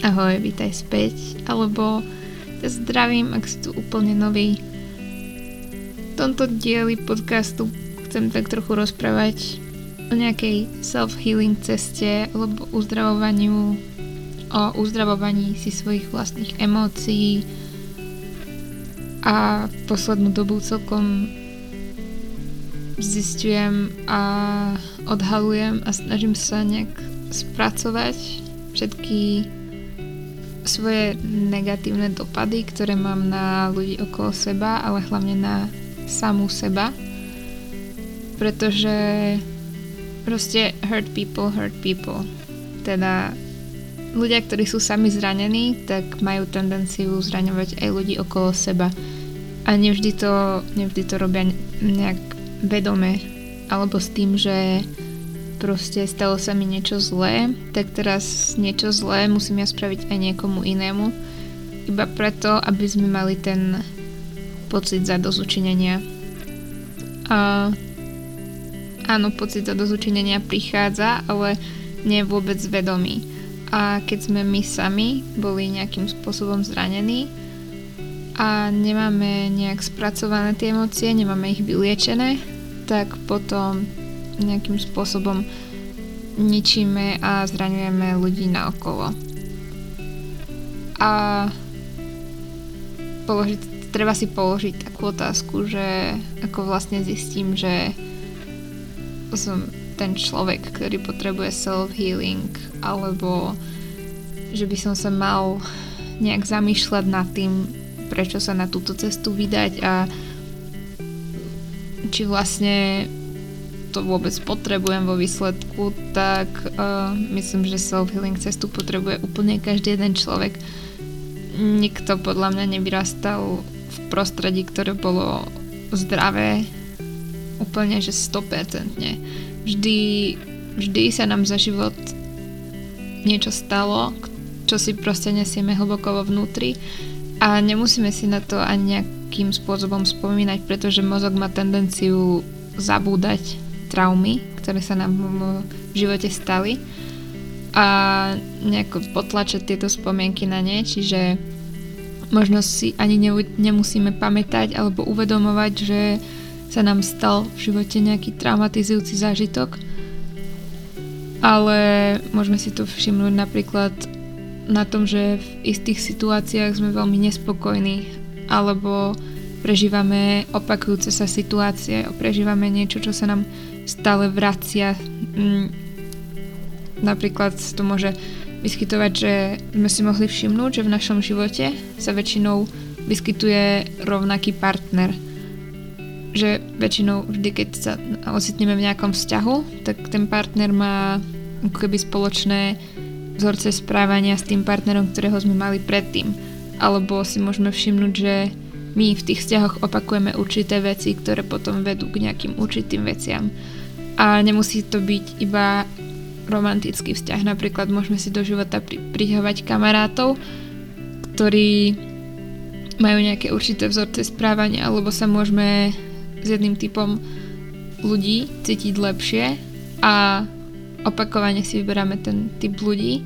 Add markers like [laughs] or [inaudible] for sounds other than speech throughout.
Ahoj, vítaj späť, alebo ja zdravím, ak si tu úplne nový. V tomto dieli podcastu chcem tak trochu rozprávať o nejakej self-healing ceste alebo uzdravovaniu, o uzdravovaní si svojich vlastných emócií a poslednú dobu celkom zistujem a odhalujem a snažím sa nejak spracovať všetky svoje negatívne dopady, ktoré mám na ľudí okolo seba, ale hlavne na samú seba. Pretože proste hurt people, hurt people. Teda ľudia, ktorí sú sami zranení, tak majú tendenciu zraňovať aj ľudí okolo seba. A nevždy to, nevždy to robia nejak vedome, alebo s tým, že proste stalo sa mi niečo zlé, tak teraz niečo zlé musím ja spraviť aj niekomu inému. Iba preto, aby sme mali ten pocit za dozučinenia. A áno, pocit za dozučinenia prichádza, ale nie je vôbec vedomý. A keď sme my sami boli nejakým spôsobom zranení a nemáme nejak spracované tie emócie, nemáme ich vyliečené, tak potom nejakým spôsobom ničíme a zraňujeme ľudí naokolo. A položiť, treba si položiť takú otázku, že ako vlastne zistím, že som ten človek, ktorý potrebuje self-healing, alebo že by som sa mal nejak zamýšľať nad tým, prečo sa na túto cestu vydať a či vlastne to vôbec potrebujem vo výsledku, tak uh, myslím, že self-healing cestu potrebuje úplne každý jeden človek. Nikto podľa mňa nevyrastal v prostredí, ktoré bolo zdravé úplne, že 100%. Vždy, vždy sa nám za život niečo stalo, čo si proste nesieme hlboko vo vnútri a nemusíme si na to ani nejakým spôsobom spomínať, pretože mozog má tendenciu zabúdať traumy, ktoré sa nám v živote stali. A nejako potlačať tieto spomienky na ne, čiže možno si ani nemusíme pamätať alebo uvedomovať, že sa nám stal v živote nejaký traumatizujúci zážitok, ale môžeme si to všimnúť napríklad na tom, že v istých situáciách sme veľmi nespokojní alebo prežívame opakujúce sa situácie, prežívame niečo, čo sa nám stále vracia. Mm, napríklad to môže vyskytovať, že sme si mohli všimnúť, že v našom živote sa väčšinou vyskytuje rovnaký partner. Že väčšinou vždy, keď sa ocitneme v nejakom vzťahu, tak ten partner má ako keby spoločné vzorce správania s tým partnerom, ktorého sme mali predtým. Alebo si môžeme všimnúť, že my v tých vzťahoch opakujeme určité veci, ktoré potom vedú k nejakým určitým veciam. A nemusí to byť iba romantický vzťah. Napríklad môžeme si do života pri- prihovať kamarátov, ktorí majú nejaké určité vzorce správania, alebo sa môžeme s jedným typom ľudí cítiť lepšie a opakovane si vyberáme ten typ ľudí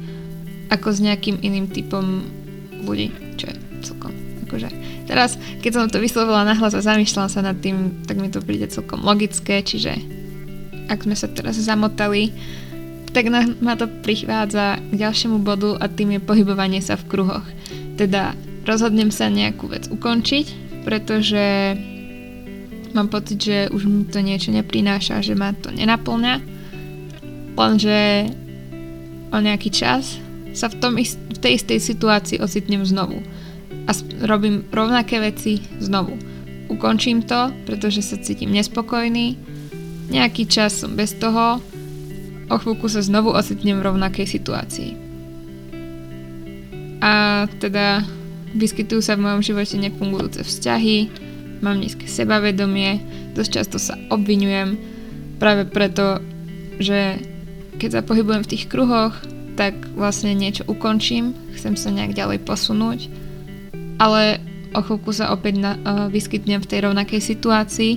ako s nejakým iným typom ľudí, čo je akože teraz, keď som to vyslovila nahlas a zamýšľam sa nad tým, tak mi to príde celkom logické, čiže ak sme sa teraz zamotali, tak ma to prichádza k ďalšiemu bodu a tým je pohybovanie sa v kruhoch. Teda rozhodnem sa nejakú vec ukončiť, pretože mám pocit, že už mi to niečo neprináša, že ma to nenaplňa. Lenže o nejaký čas sa v, tom ist- v tej istej situácii ocitnem znovu. A robím rovnaké veci znovu. Ukončím to, pretože sa cítim nespokojný, Nejaký čas som bez toho, o chvíľku sa znovu ocitnem v rovnakej situácii. A teda vyskytujú sa v mojom živote nefungujúce vzťahy, mám nízke sebavedomie, dosť často sa obvinujem práve preto, že keď sa pohybujem v tých kruhoch, tak vlastne niečo ukončím, chcem sa nejak ďalej posunúť, ale o chvíľku sa opäť na, uh, vyskytnem v tej rovnakej situácii.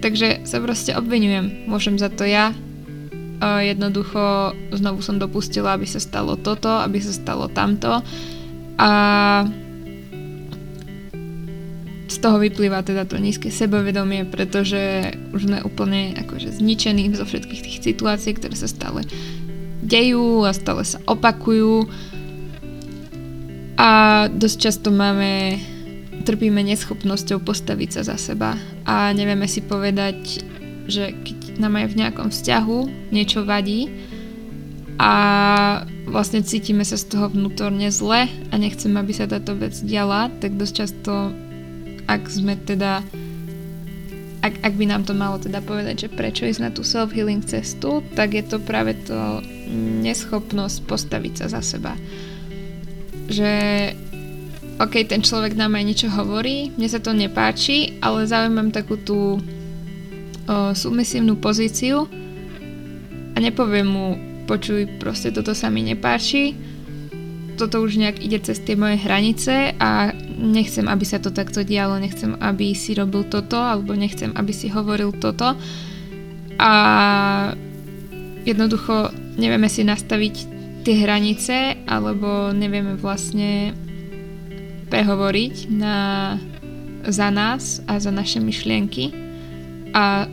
Takže sa proste obvinujem. Môžem za to ja, jednoducho znovu som dopustila, aby sa stalo toto, aby sa stalo tamto. A z toho vyplýva teda to nízke sebavedomie, pretože už sme úplne akože zničení zo všetkých tých situácií, ktoré sa stále dejú a stále sa opakujú a dosť často máme trpíme neschopnosťou postaviť sa za seba a nevieme si povedať, že keď nám aj v nejakom vzťahu niečo vadí a vlastne cítime sa z toho vnútorne zle a nechceme, aby sa táto vec diala, tak dosť často, ak sme teda ak, ak by nám to malo teda povedať, že prečo ísť na tú self-healing cestu, tak je to práve to neschopnosť postaviť sa za seba. Že ok, ten človek nám aj niečo hovorí, mne sa to nepáči, ale zaujímam takú tú o, submisívnu pozíciu a nepoviem mu, počuj, proste toto sa mi nepáči, toto už nejak ide cez tie moje hranice a nechcem, aby sa to takto dialo, nechcem, aby si robil toto, alebo nechcem, aby si hovoril toto. A jednoducho nevieme si nastaviť tie hranice, alebo nevieme vlastne prehovoriť na, za nás a za naše myšlienky a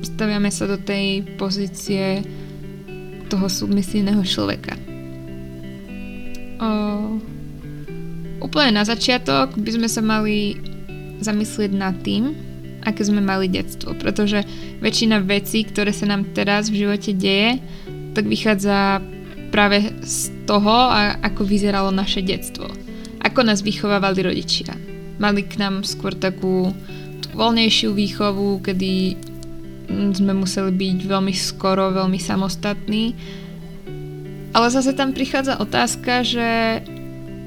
staviame sa do tej pozície toho submisívneho človeka. O, úplne na začiatok by sme sa mali zamyslieť nad tým, aké sme mali detstvo, pretože väčšina vecí, ktoré sa nám teraz v živote deje, tak vychádza práve z toho, ako vyzeralo naše detstvo ako nás vychovávali rodičia. Mali k nám skôr takú voľnejšiu výchovu, kedy sme museli byť veľmi skoro, veľmi samostatní. Ale zase tam prichádza otázka, že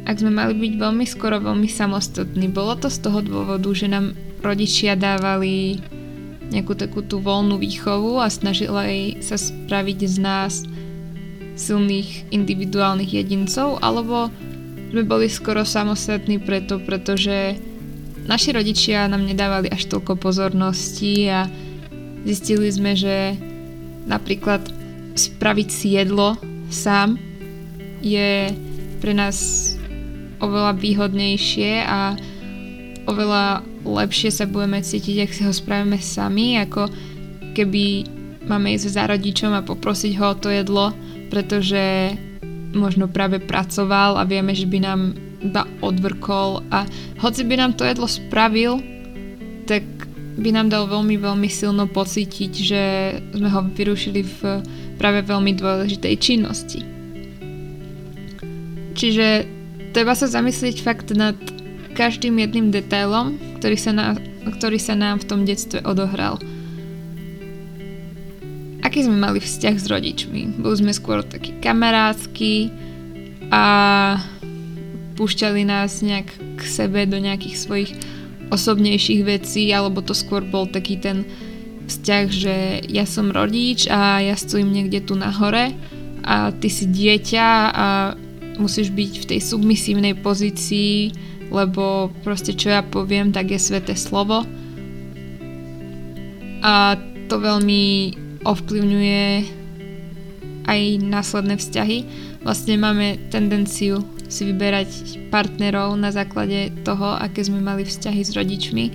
ak sme mali byť veľmi skoro, veľmi samostatní, bolo to z toho dôvodu, že nám rodičia dávali nejakú takú tú voľnú výchovu a snažili sa spraviť z nás silných individuálnych jedincov, alebo sme boli skoro samostatní preto, pretože naši rodičia nám nedávali až toľko pozornosti a zistili sme, že napríklad spraviť si jedlo sám je pre nás oveľa výhodnejšie a oveľa lepšie sa budeme cítiť, ak si ho spravíme sami, ako keby máme ísť za rodičom a poprosiť ho o to jedlo, pretože možno práve pracoval a vieme, že by nám iba odvrkol a hoci by nám to jedlo spravil, tak by nám dal veľmi, veľmi silno pocítiť, že sme ho vyrušili v práve veľmi dôležitej činnosti. Čiže treba sa zamyslieť fakt nad každým jedným detailom, ktorý sa, na, ktorý sa nám v tom detstve odohral aký sme mali vzťah s rodičmi. Boli sme skôr takí kamarátsky a púšťali nás nejak k sebe do nejakých svojich osobnejších vecí, alebo to skôr bol taký ten vzťah, že ja som rodič a ja stojím niekde tu na hore a ty si dieťa a musíš byť v tej submisívnej pozícii, lebo proste čo ja poviem, tak je sveté slovo. A to veľmi ovplyvňuje aj následné vzťahy. Vlastne máme tendenciu si vyberať partnerov na základe toho, aké sme mali vzťahy s rodičmi.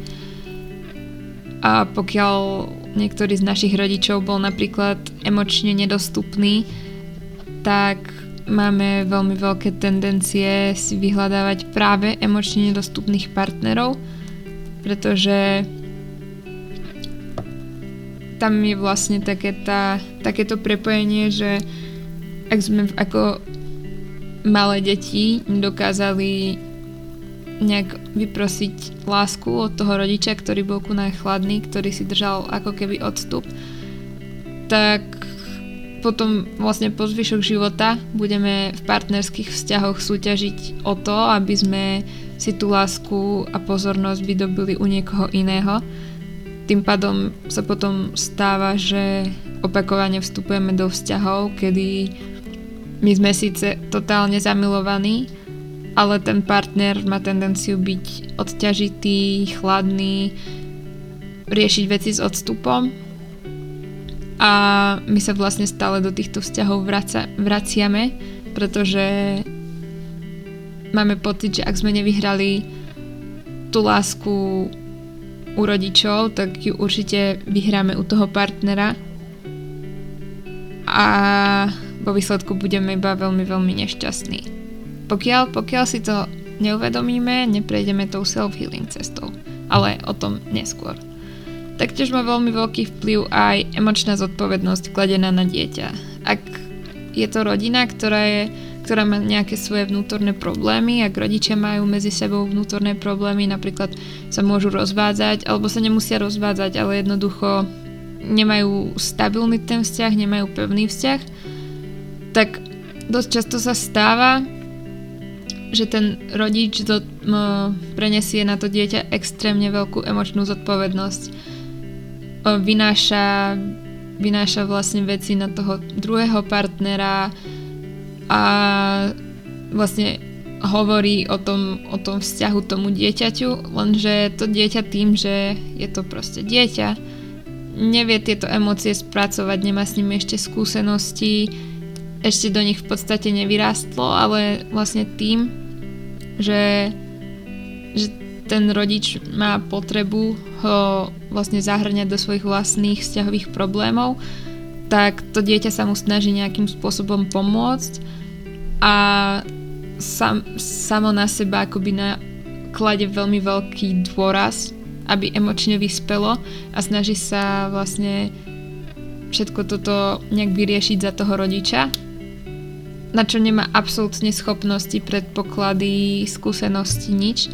A pokiaľ niektorý z našich rodičov bol napríklad emočne nedostupný, tak máme veľmi veľké tendencie si vyhľadávať práve emočne nedostupných partnerov, pretože tam je vlastne také tá, takéto prepojenie, že ak sme ako malé deti dokázali nejak vyprosiť lásku od toho rodiča, ktorý bol ku chladný, ktorý si držal ako keby odstup, tak potom vlastne po zvyšok života budeme v partnerských vzťahoch súťažiť o to, aby sme si tú lásku a pozornosť vydobili u niekoho iného tým pádom sa potom stáva, že opakovane vstupujeme do vzťahov, kedy my sme síce totálne zamilovaní, ale ten partner má tendenciu byť odťažitý, chladný, riešiť veci s odstupom. A my sa vlastne stále do týchto vzťahov vraca, vraciame, pretože máme pocit, že ak sme nevyhrali tú lásku u rodičov, tak ju určite vyhráme u toho partnera a vo výsledku budeme iba veľmi, veľmi nešťastní. Pokiaľ, pokiaľ si to neuvedomíme, neprejdeme tou self-healing cestou. Ale o tom neskôr. Taktiež má veľmi veľký vplyv aj emočná zodpovednosť kladená na dieťa. Ak je to rodina, ktorá, je, ktorá má nejaké svoje vnútorné problémy, ak rodičia majú medzi sebou vnútorné problémy, napríklad sa môžu rozvádzať, alebo sa nemusia rozvádzať, ale jednoducho nemajú stabilný ten vzťah, nemajú pevný vzťah, tak dosť často sa stáva, že ten rodič do, m, prenesie na to dieťa extrémne veľkú emočnú zodpovednosť. Vynáša, vynáša vlastne veci na toho druhého partnera a vlastne hovorí o tom, o tom vzťahu tomu dieťaťu, lenže to dieťa tým, že je to proste dieťa, nevie tieto emócie spracovať, nemá s nimi ešte skúsenosti, ešte do nich v podstate nevyrástlo, ale vlastne tým, že, že ten rodič má potrebu ho vlastne zahrňať do svojich vlastných vzťahových problémov, tak to dieťa sa mu snaží nejakým spôsobom pomôcť a sam, samo na seba akoby na, klade veľmi veľký dôraz, aby emočne vyspelo a snaží sa vlastne všetko toto nejak vyriešiť za toho rodiča, na čo nemá absolútne schopnosti, predpoklady, skúsenosti, nič.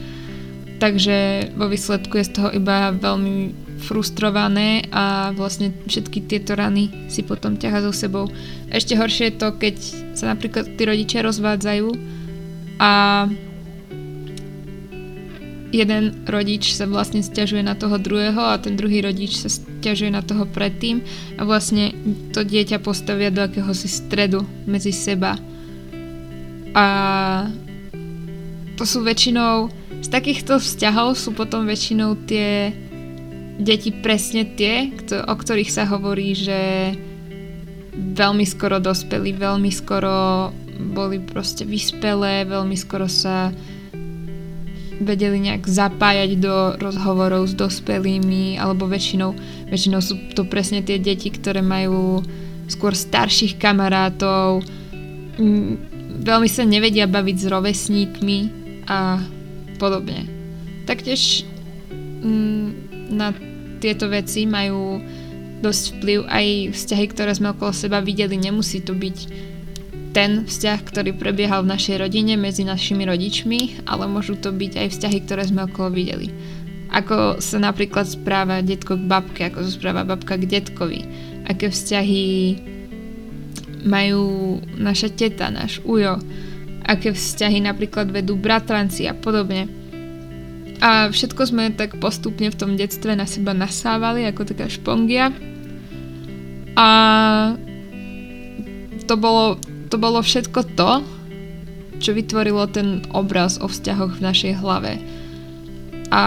Takže vo výsledku je z toho iba veľmi frustrované a vlastne všetky tieto rany si potom ťaha so sebou. Ešte horšie je to, keď sa napríklad tí rodičia rozvádzajú a jeden rodič sa vlastne stiažuje na toho druhého a ten druhý rodič sa stiažuje na toho predtým a vlastne to dieťa postavia do akéhosi stredu medzi seba. A to sú väčšinou z takýchto vzťahov sú potom väčšinou tie deti presne tie, o ktorých sa hovorí, že veľmi skoro dospeli, veľmi skoro boli proste vyspelé, veľmi skoro sa vedeli nejak zapájať do rozhovorov s dospelými, alebo väčšinou, väčšinou sú to presne tie deti, ktoré majú skôr starších kamarátov, veľmi sa nevedia baviť s rovesníkmi a podobne. Taktiež mm, na tieto veci majú dosť vplyv aj vzťahy, ktoré sme okolo seba videli. Nemusí to byť ten vzťah, ktorý prebiehal v našej rodine medzi našimi rodičmi, ale môžu to byť aj vzťahy, ktoré sme okolo videli. Ako sa napríklad správa detko k babke, ako sa správa babka k detkovi. Aké vzťahy majú naša teta, náš ujo aké vzťahy napríklad vedú bratranci a podobne. A všetko sme tak postupne v tom detstve na seba nasávali ako taká špongia. A to bolo, to bolo všetko to, čo vytvorilo ten obraz o vzťahoch v našej hlave. A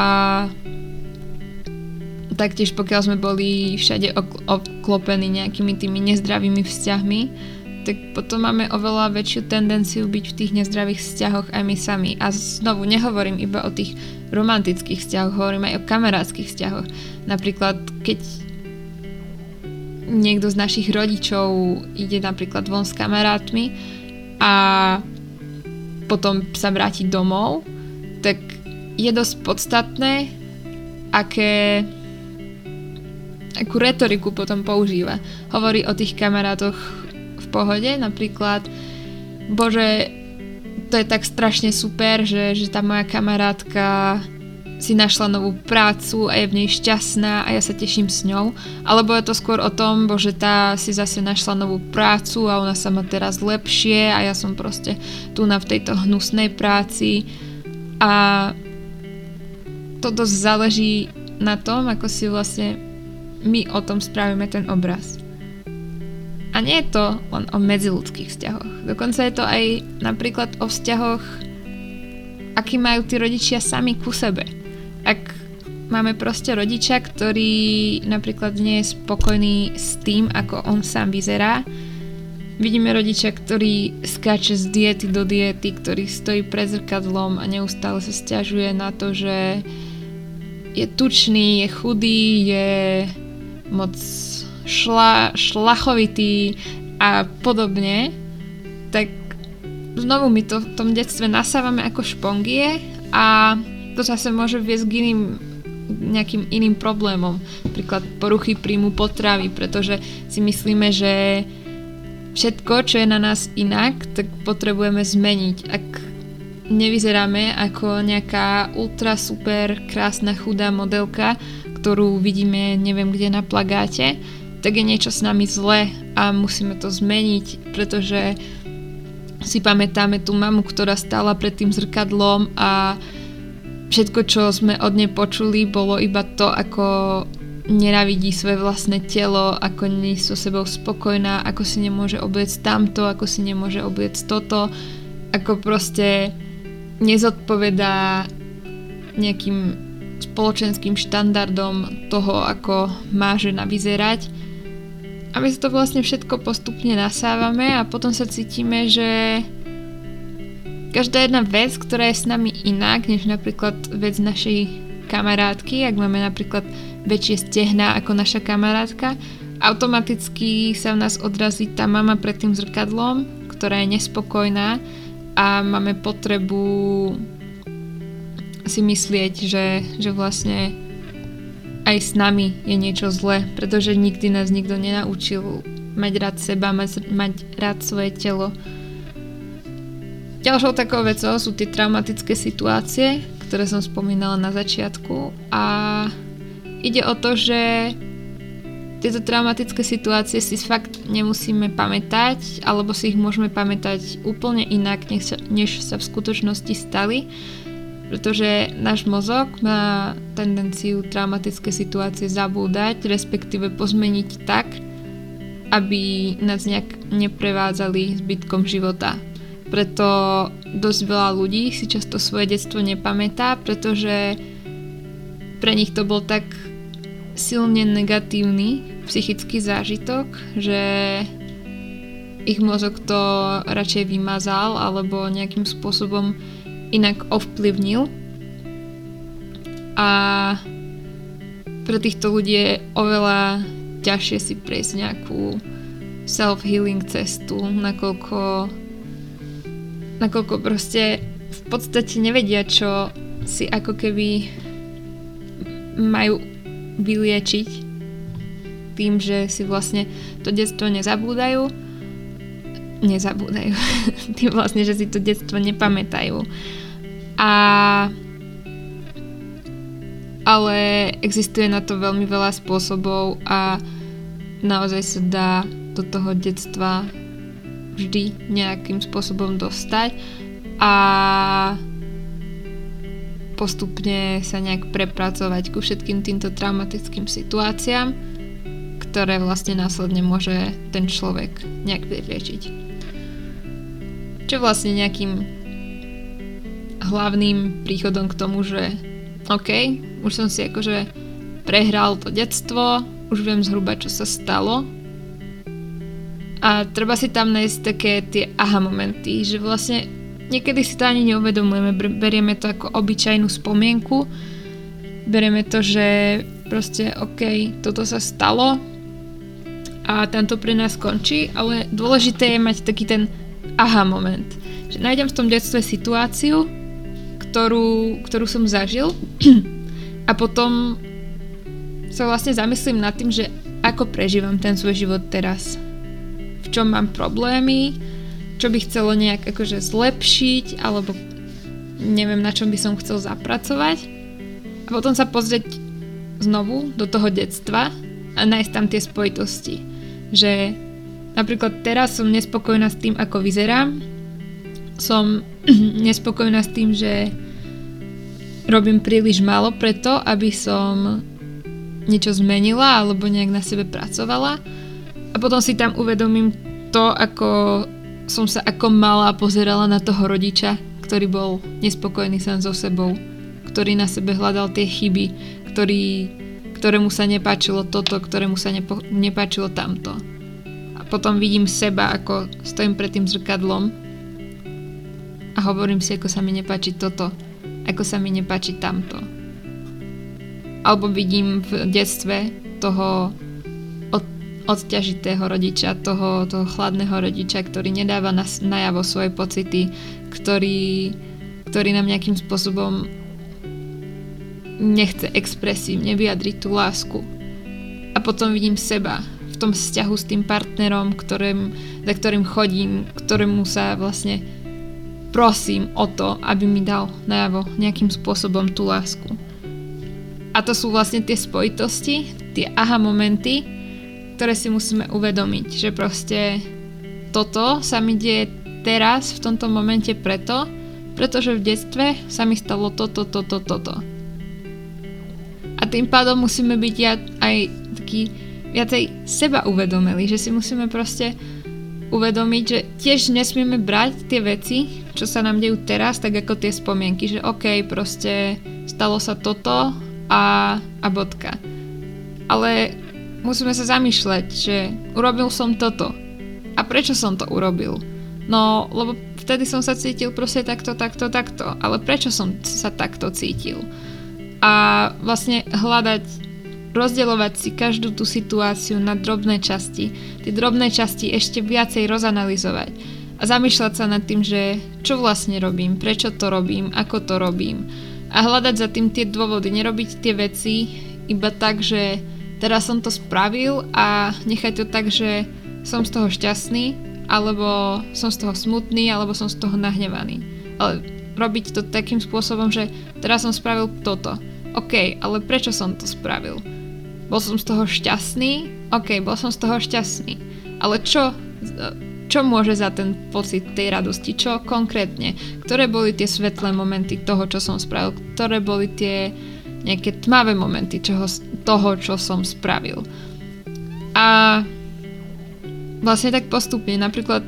taktiež pokiaľ sme boli všade obklopení nejakými tými nezdravými vzťahmi, tak potom máme oveľa väčšiu tendenciu byť v tých nezdravých vzťahoch aj my sami. A znovu nehovorím iba o tých romantických vzťahoch, hovorím aj o kamarátskych vzťahoch. Napríklad, keď niekto z našich rodičov ide napríklad von s kamarátmi a potom sa vráti domov, tak je dosť podstatné, aké akú retoriku potom používa. Hovorí o tých kamarátoch pohode, napríklad bože, to je tak strašne super, že, že tá moja kamarátka si našla novú prácu a je v nej šťastná a ja sa teším s ňou. Alebo je to skôr o tom, bože tá si zase našla novú prácu a ona sa má teraz lepšie a ja som proste tu na v tejto hnusnej práci. A to dosť záleží na tom, ako si vlastne my o tom spravíme ten obraz. A nie je to len o medziludských vzťahoch. Dokonca je to aj napríklad o vzťahoch, aký majú tí rodičia sami ku sebe. Ak máme proste rodiča, ktorý napríklad nie je spokojný s tým, ako on sám vyzerá. Vidíme rodiča, ktorý skáče z diety do diety, ktorý stojí pred zrkadlom a neustále sa stiažuje na to, že je tučný, je chudý, je moc šla, šlachovitý a podobne, tak znovu my to v tom detstve nasávame ako špongie a to zase môže viesť k iným nejakým iným problémom. Príklad poruchy príjmu potravy, pretože si myslíme, že všetko, čo je na nás inak, tak potrebujeme zmeniť. Ak nevyzeráme ako nejaká ultra super krásna chudá modelka, ktorú vidíme neviem kde na plagáte, tak je niečo s nami zle a musíme to zmeniť, pretože si pamätáme tú mamu, ktorá stála pred tým zrkadlom a všetko, čo sme od nej počuli, bolo iba to, ako nenávidí svoje vlastné telo, ako nie so sebou spokojná, ako si nemôže obliecť tamto, ako si nemôže obliecť toto, ako proste nezodpovedá nejakým spoločenským štandardom toho, ako má žena vyzerať a my si to vlastne všetko postupne nasávame a potom sa cítime, že každá jedna vec, ktorá je s nami inak, než napríklad vec našej kamarátky, ak máme napríklad väčšie stehná ako naša kamarátka, automaticky sa v nás odrazí tá mama pred tým zrkadlom, ktorá je nespokojná a máme potrebu si myslieť, že, že vlastne aj s nami je niečo zlé, pretože nikdy nás nikto nenaučil mať rád seba, mať, mať rád svoje telo. Ďalšou takou vecou sú tie traumatické situácie, ktoré som spomínala na začiatku a ide o to, že tieto traumatické situácie si fakt nemusíme pamätať, alebo si ich môžeme pamätať úplne inak, než sa, než sa v skutočnosti stali pretože náš mozog má tendenciu traumatické situácie zabúdať, respektíve pozmeniť tak, aby nás nejak neprevádzali zbytkom života. Preto dosť veľa ľudí si často svoje detstvo nepamätá, pretože pre nich to bol tak silne negatívny psychický zážitok, že ich mozog to radšej vymazal alebo nejakým spôsobom inak ovplyvnil. A pre týchto ľudí je oveľa ťažšie si prejsť nejakú self-healing cestu, nakoľko, nakoľko proste v podstate nevedia, čo si ako keby majú vyliečiť tým, že si vlastne to detstvo nezabúdajú nezabúdajú. [laughs] Tým vlastne, že si to detstvo nepamätajú. A ale existuje na to veľmi veľa spôsobov a naozaj sa dá do toho detstva vždy nejakým spôsobom dostať a postupne sa nejak prepracovať ku všetkým týmto traumatickým situáciám, ktoré vlastne následne môže ten človek nejak vyriešiť. Čo vlastne nejakým hlavným príchodom k tomu, že OK, už som si akože prehral to detstvo, už viem zhruba, čo sa stalo. A treba si tam nájsť také tie aha momenty, že vlastne niekedy si to ani neuvedomujeme, berieme to ako obyčajnú spomienku, berieme to, že proste OK, toto sa stalo a tam to pre nás končí, ale dôležité je mať taký ten aha moment. Že nájdem v tom detstve situáciu, ktorú, ktorú som zažil [clears throat] a potom sa vlastne zamyslím nad tým, že ako prežívam ten svoj život teraz. V čom mám problémy, čo by chcelo nejak akože zlepšiť, alebo neviem na čom by som chcel zapracovať. A potom sa pozrieť znovu do toho detstva a nájsť tam tie spojitosti. Že Napríklad teraz som nespokojná s tým, ako vyzerám. Som [clears throat] nespokojná s tým, že robím príliš málo preto, aby som niečo zmenila alebo nejak na sebe pracovala. A potom si tam uvedomím to, ako som sa ako malá pozerala na toho rodiča, ktorý bol nespokojný sám so sebou, ktorý na sebe hľadal tie chyby, ktorý, ktorému sa nepáčilo toto, ktorému sa nepo, nepáčilo tamto. Potom vidím seba, ako stojím pred tým zrkadlom a hovorím si, ako sa mi nepáči toto, ako sa mi nepáči tamto. Alebo vidím v detstve toho od, odťažitého rodiča, toho, toho chladného rodiča, ktorý nedáva na, najavo svoje pocity, ktorý, ktorý nám nejakým spôsobom nechce expresívne vyjadriť tú lásku. A potom vidím seba tom vzťahu s tým partnerom, ktorým, za ktorým chodím, ktorému sa vlastne prosím o to, aby mi dal najavo nejakým spôsobom tú lásku. A to sú vlastne tie spojitosti, tie aha momenty, ktoré si musíme uvedomiť, že proste toto sa mi deje teraz, v tomto momente preto, pretože v detstve sa mi stalo toto, toto, toto. A tým pádom musíme byť aj taký viacej seba uvedomili, že si musíme proste uvedomiť, že tiež nesmieme brať tie veci, čo sa nám dejú teraz, tak ako tie spomienky, že OK, proste stalo sa toto a, a bodka. Ale musíme sa zamýšľať, že urobil som toto. A prečo som to urobil? No, lebo vtedy som sa cítil proste takto, takto, takto. Ale prečo som sa takto cítil? a vlastne hľadať, rozdielovať si každú tú situáciu na drobné časti, tie drobné časti ešte viacej rozanalizovať a zamýšľať sa nad tým, že čo vlastne robím, prečo to robím, ako to robím a hľadať za tým tie dôvody, nerobiť tie veci iba tak, že teraz som to spravil a nechať to tak, že som z toho šťastný, alebo som z toho smutný, alebo som z toho nahnevaný. Ale robiť to takým spôsobom, že teraz som spravil toto. OK, ale prečo som to spravil? Bol som z toho šťastný? OK, bol som z toho šťastný. Ale čo, čo môže za ten pocit tej radosti? Čo konkrétne? Ktoré boli tie svetlé momenty toho, čo som spravil? Ktoré boli tie nejaké tmavé momenty čoho, toho, čo som spravil? A vlastne tak postupne. Napríklad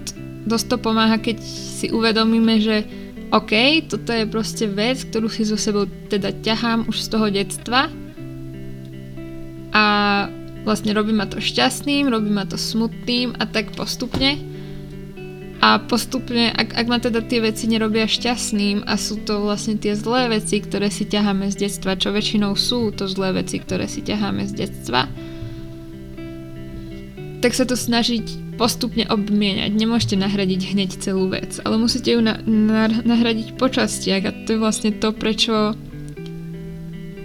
dosť to pomáha, keď si uvedomíme, že OK, toto je proste vec, ktorú si so sebou teda ťahám už z toho detstva a vlastne robí ma to šťastným, robí ma to smutným a tak postupne. A postupne, ak, ak ma teda tie veci nerobia šťastným a sú to vlastne tie zlé veci, ktoré si ťaháme z detstva, čo väčšinou sú to zlé veci, ktoré si ťaháme z detstva, tak sa to snažiť postupne obmieniať. Nemôžete nahradiť hneď celú vec, ale musíte ju na, na, nahradiť po častiach a to je vlastne to, prečo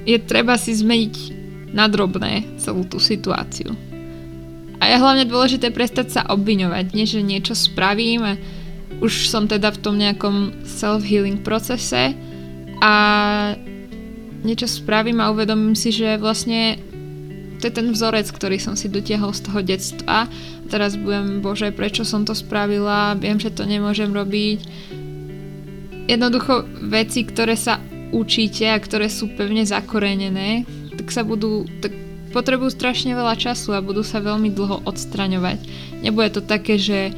je treba si zmeniť na drobné celú tú situáciu. A je hlavne dôležité prestať sa obviňovať, nie že niečo spravím a už som teda v tom nejakom self-healing procese a niečo spravím a uvedomím si, že vlastne to je ten vzorec, ktorý som si dotiahol z toho detstva. Teraz budem, bože, prečo som to spravila, viem, že to nemôžem robiť. Jednoducho veci, ktoré sa učíte a ktoré sú pevne zakorenené, tak sa budú, tak potrebujú strašne veľa času a budú sa veľmi dlho odstraňovať. Nebude to také, že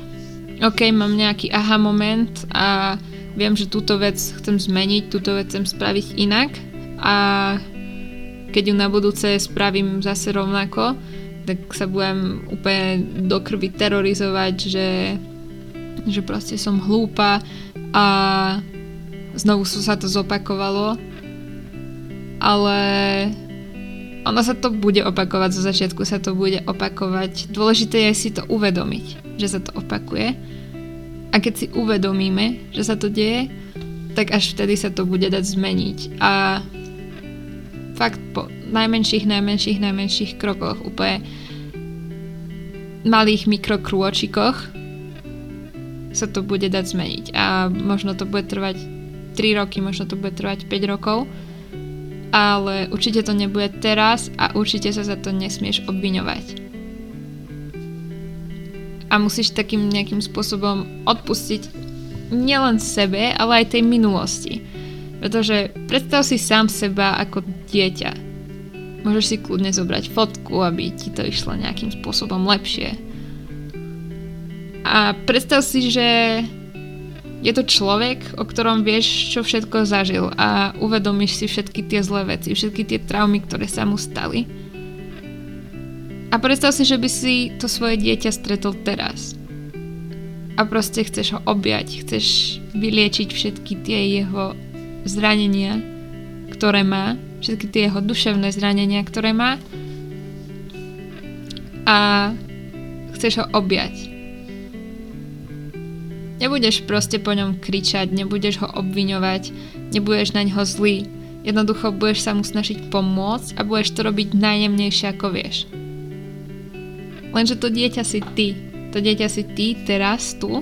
OK, mám nejaký aha moment a viem, že túto vec chcem zmeniť, túto vec chcem spraviť inak a keď ju na budúce spravím zase rovnako, tak sa budem úplne do krvi terorizovať, že, že proste som hlúpa a znovu sa to zopakovalo. Ale ono sa to bude opakovať, zo začiatku sa to bude opakovať. Dôležité je si to uvedomiť, že sa to opakuje. A keď si uvedomíme, že sa to deje, tak až vtedy sa to bude dať zmeniť. A fakt po najmenších, najmenších, najmenších krokoch, úplne malých mikrokrôčikoch sa to bude dať zmeniť. A možno to bude trvať 3 roky, možno to bude trvať 5 rokov, ale určite to nebude teraz a určite sa za to nesmieš obviňovať. A musíš takým nejakým spôsobom odpustiť nielen sebe, ale aj tej minulosti. Pretože predstav si sám seba ako dieťa. Môžeš si kľudne zobrať fotku, aby ti to išlo nejakým spôsobom lepšie. A predstav si, že je to človek, o ktorom vieš, čo všetko zažil a uvedomíš si všetky tie zlé veci, všetky tie traumy, ktoré sa mu stali. A predstav si, že by si to svoje dieťa stretol teraz. A proste chceš ho objať, chceš vyliečiť všetky tie jeho zranenia, ktoré má, všetky tie jeho duševné zranenia, ktoré má. A chceš ho objať Nebudeš proste po ňom kričať, nebudeš ho obviňovať, nebudeš na ňo zlý. Jednoducho budeš sa mu snažiť pomôcť a budeš to robiť najjemnejšie ako vieš. Lenže to dieťa si ty. To dieťa si ty teraz tu.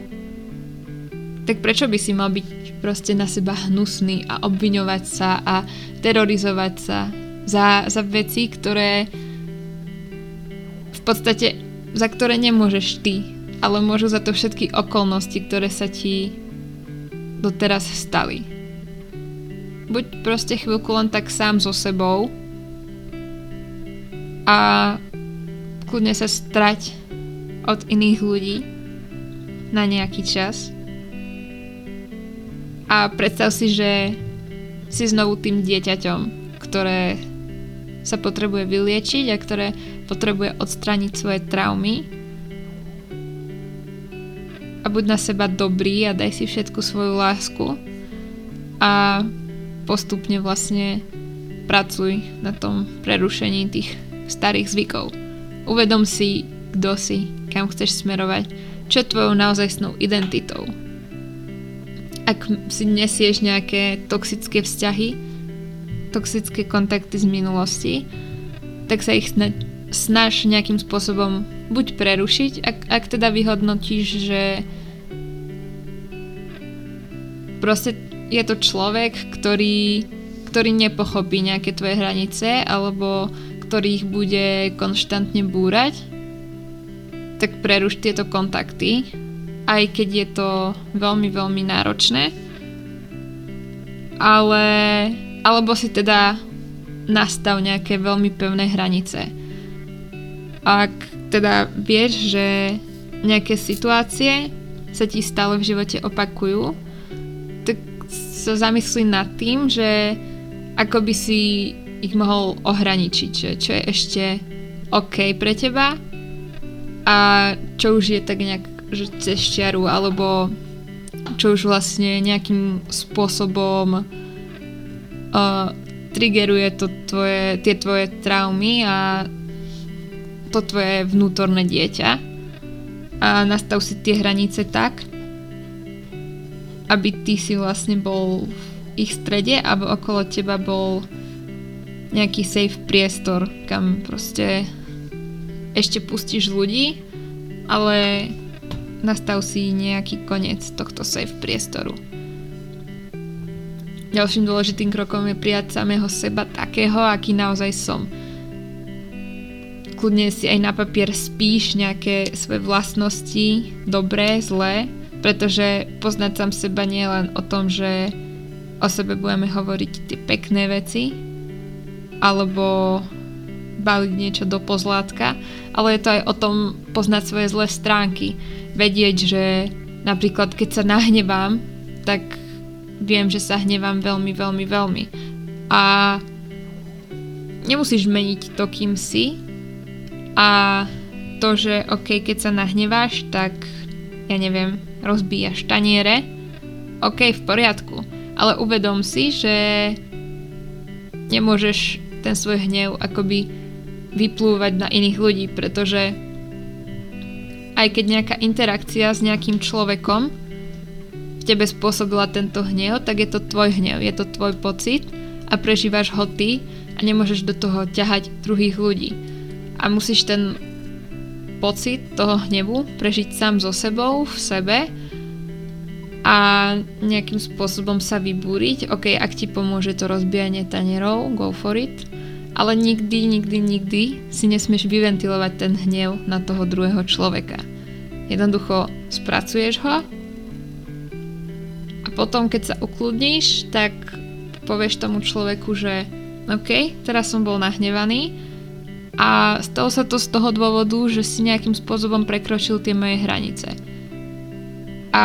Tak prečo by si mal byť proste na seba hnusný a obviňovať sa a terorizovať sa za, za veci, ktoré v podstate za ktoré nemôžeš ty ale môžu za to všetky okolnosti, ktoré sa ti doteraz stali. Buď proste chvíľku len tak sám so sebou a kľudne sa strať od iných ľudí na nejaký čas a predstav si, že si znovu tým dieťaťom, ktoré sa potrebuje vyliečiť a ktoré potrebuje odstrániť svoje traumy a buď na seba dobrý a daj si všetku svoju lásku a postupne vlastne pracuj na tom prerušení tých starých zvykov. Uvedom si, kto si, kam chceš smerovať, čo je tvojou naozajstnou identitou. Ak si nesieš nejaké toxické vzťahy, toxické kontakty z minulosti, tak sa ich snaž nejakým spôsobom buď prerušiť, ak, ak teda vyhodnotíš, že proste je to človek, ktorý, ktorý nepochopí nejaké tvoje hranice alebo ktorých bude konštantne búrať, tak preruš tieto kontakty, aj keď je to veľmi, veľmi náročné. Ale, alebo si teda nastav nejaké veľmi pevné hranice. Ak teda vieš, že nejaké situácie sa ti stále v živote opakujú, tak sa zamyslí nad tým, že ako by si ich mohol ohraničiť, že čo je ešte OK pre teba a čo už je tak nejak že cez čiaru, alebo čo už vlastne nejakým spôsobom uh, triggeruje to tvoje, tie tvoje traumy a to tvoje vnútorné dieťa. A nastav si tie hranice tak, aby ty si vlastne bol v ich strede, aby okolo teba bol nejaký safe priestor, kam proste ešte pustíš ľudí, ale nastav si nejaký koniec tohto safe priestoru. Ďalším dôležitým krokom je prijať samého seba takého, aký naozaj som kľudne si aj na papier spíš nejaké svoje vlastnosti, dobré, zlé, pretože poznať sám seba nie je len o tom, že o sebe budeme hovoriť tie pekné veci, alebo baliť niečo do pozlátka, ale je to aj o tom poznať svoje zlé stránky. Vedieť, že napríklad keď sa nahnevám, tak viem, že sa hnevám veľmi, veľmi, veľmi. A nemusíš meniť to, kým si, a to, že ok, keď sa nahneváš, tak ja neviem, rozbíjaš taniere, ok, v poriadku, ale uvedom si, že nemôžeš ten svoj hnev akoby vyplúvať na iných ľudí, pretože aj keď nejaká interakcia s nejakým človekom v tebe spôsobila tento hnev, tak je to tvoj hnev, je to tvoj pocit a prežívaš ho ty a nemôžeš do toho ťahať druhých ľudí a musíš ten pocit toho hnevu prežiť sám so sebou, v sebe a nejakým spôsobom sa vybúriť. Ok, ak ti pomôže to rozbijanie tanierov, go for it. Ale nikdy, nikdy, nikdy si nesmieš vyventilovať ten hnev na toho druhého človeka. Jednoducho spracuješ ho a potom, keď sa ukludníš, tak povieš tomu človeku, že OK, teraz som bol nahnevaný, a stalo sa to z toho dôvodu, že si nejakým spôsobom prekročil tie moje hranice. A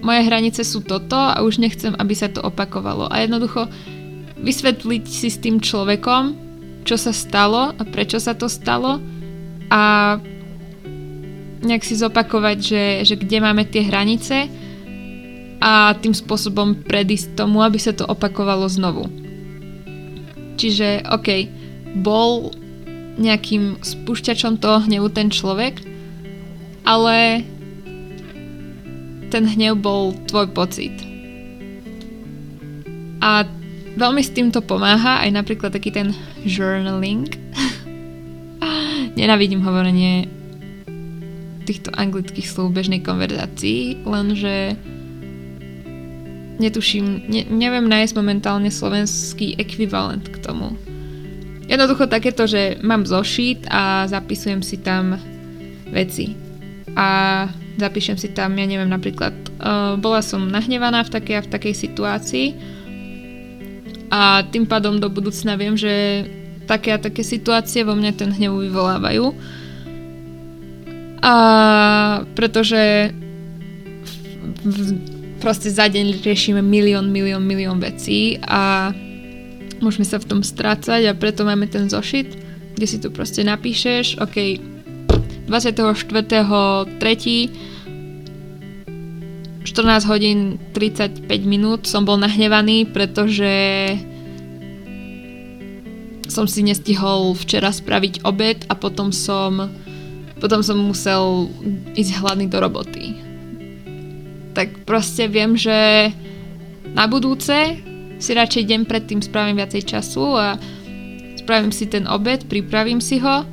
moje hranice sú toto a už nechcem, aby sa to opakovalo. A jednoducho vysvetliť si s tým človekom, čo sa stalo a prečo sa to stalo a nejak si zopakovať, že, že kde máme tie hranice a tým spôsobom predísť tomu, aby sa to opakovalo znovu. Čiže, OK, bol nejakým spúšťačom toho hnevu ten človek, ale ten hnev bol tvoj pocit. A veľmi s týmto pomáha aj napríklad taký ten journaling. [laughs] Nenávidím hovorenie týchto anglických slov bežnej konverzácii, lenže netuším, ne, neviem nájsť momentálne slovenský ekvivalent k tomu. Jednoducho takéto, že mám zošit a zapisujem si tam veci. A zapíšem si tam, ja neviem, napríklad uh, bola som nahnevaná v takej a v takej situácii a tým pádom do budúcna viem, že také a také situácie vo mne ten hnev vyvolávajú. A pretože v, v, proste za deň riešime milión, milión, milión vecí a môžeme sa v tom strácať a preto máme ten zošit, kde si to proste napíšeš, ok, 24.3. 14 hodín 35 minút som bol nahnevaný, pretože som si nestihol včera spraviť obed a potom som potom som musel ísť hladný do roboty. Tak proste viem, že na budúce si radšej deň predtým spravím viacej času a spravím si ten obed, pripravím si ho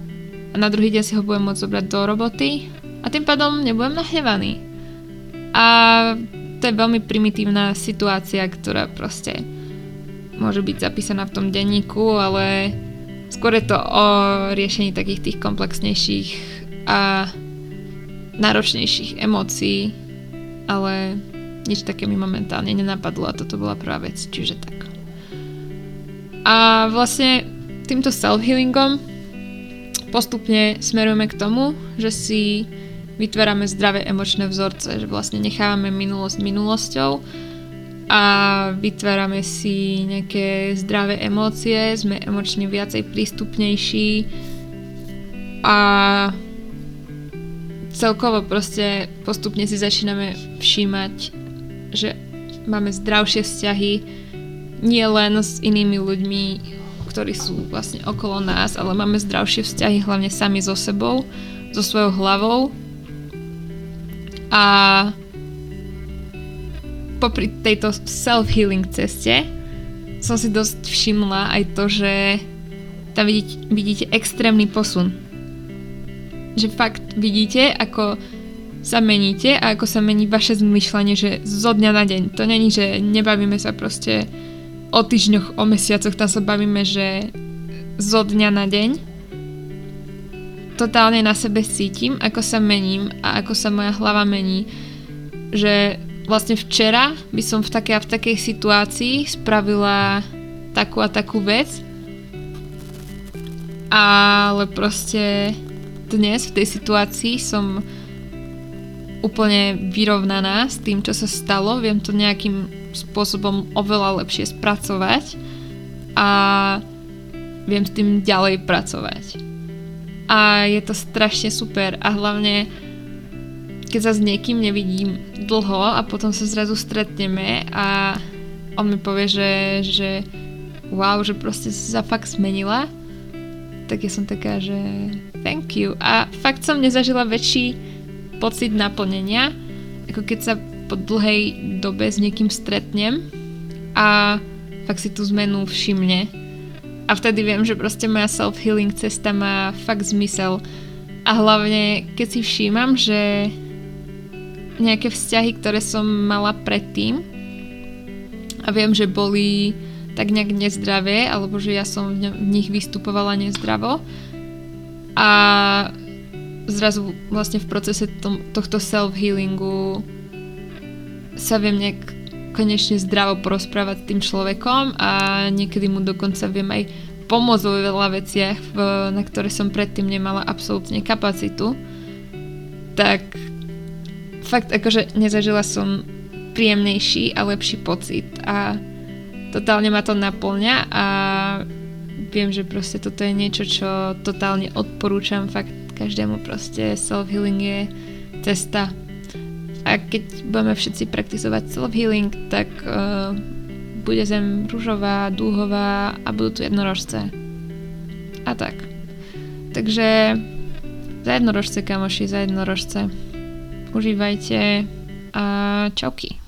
a na druhý deň si ho budem môcť zobrať do roboty a tým pádom nebudem nahnevaný. A to je veľmi primitívna situácia, ktorá proste môže byť zapísaná v tom denníku, ale skôr je to o riešení takých tých komplexnejších a náročnejších emócií, ale nič také mi momentálne nenapadlo a toto bola prvá vec, čiže tak. A vlastne týmto self-healingom postupne smerujeme k tomu, že si vytvárame zdravé emočné vzorce, že vlastne nechávame minulosť minulosťou a vytvárame si nejaké zdravé emócie, sme emočne viacej prístupnejší a celkovo proste postupne si začíname všímať že máme zdravšie vzťahy nie len s inými ľuďmi, ktorí sú vlastne okolo nás, ale máme zdravšie vzťahy hlavne sami so sebou, so svojou hlavou. A popri tejto self-healing ceste som si dosť všimla aj to, že tam vidíte, vidíte extrémny posun. Že fakt vidíte, ako sa meníte a ako sa mení vaše zmyšľanie, že zo dňa na deň. To není, že nebavíme sa proste o týždňoch, o mesiacoch, tam sa bavíme, že zo dňa na deň. Totálne na sebe cítim, ako sa mením a ako sa moja hlava mení. Že vlastne včera by som v takej a v takej situácii spravila takú a takú vec, ale proste dnes v tej situácii som úplne vyrovnaná s tým, čo sa stalo. Viem to nejakým spôsobom oveľa lepšie spracovať a viem s tým ďalej pracovať. A je to strašne super a hlavne keď sa s niekým nevidím dlho a potom sa zrazu stretneme a on mi povie, že, že wow, že proste si sa fakt zmenila, tak ja som taká, že thank you. A fakt som nezažila väčší pocit naplnenia, ako keď sa po dlhej dobe s niekým stretnem a fakt si tú zmenu všimne. A vtedy viem, že proste moja self-healing cesta má fakt zmysel. A hlavne, keď si všímam, že nejaké vzťahy, ktoré som mala predtým a viem, že boli tak nejak nezdravé, alebo že ja som v nich vystupovala nezdravo a zrazu vlastne v procese tom, tohto self-healingu sa viem nejak konečne zdravo porozprávať s tým človekom a niekedy mu dokonca viem aj pomôcť vo veľa veciach, na ktoré som predtým nemala absolútne kapacitu. Tak fakt akože nezažila som príjemnejší a lepší pocit a totálne ma to naplňa a viem, že proste toto je niečo, čo totálne odporúčam fakt každému proste self-healing je cesta a keď budeme všetci praktizovať self-healing, tak uh, bude zem rúžová, dúhová a budú tu jednorožce. A tak. Takže za jednorožce, kamoši, za jednorožce. Užívajte a čauky.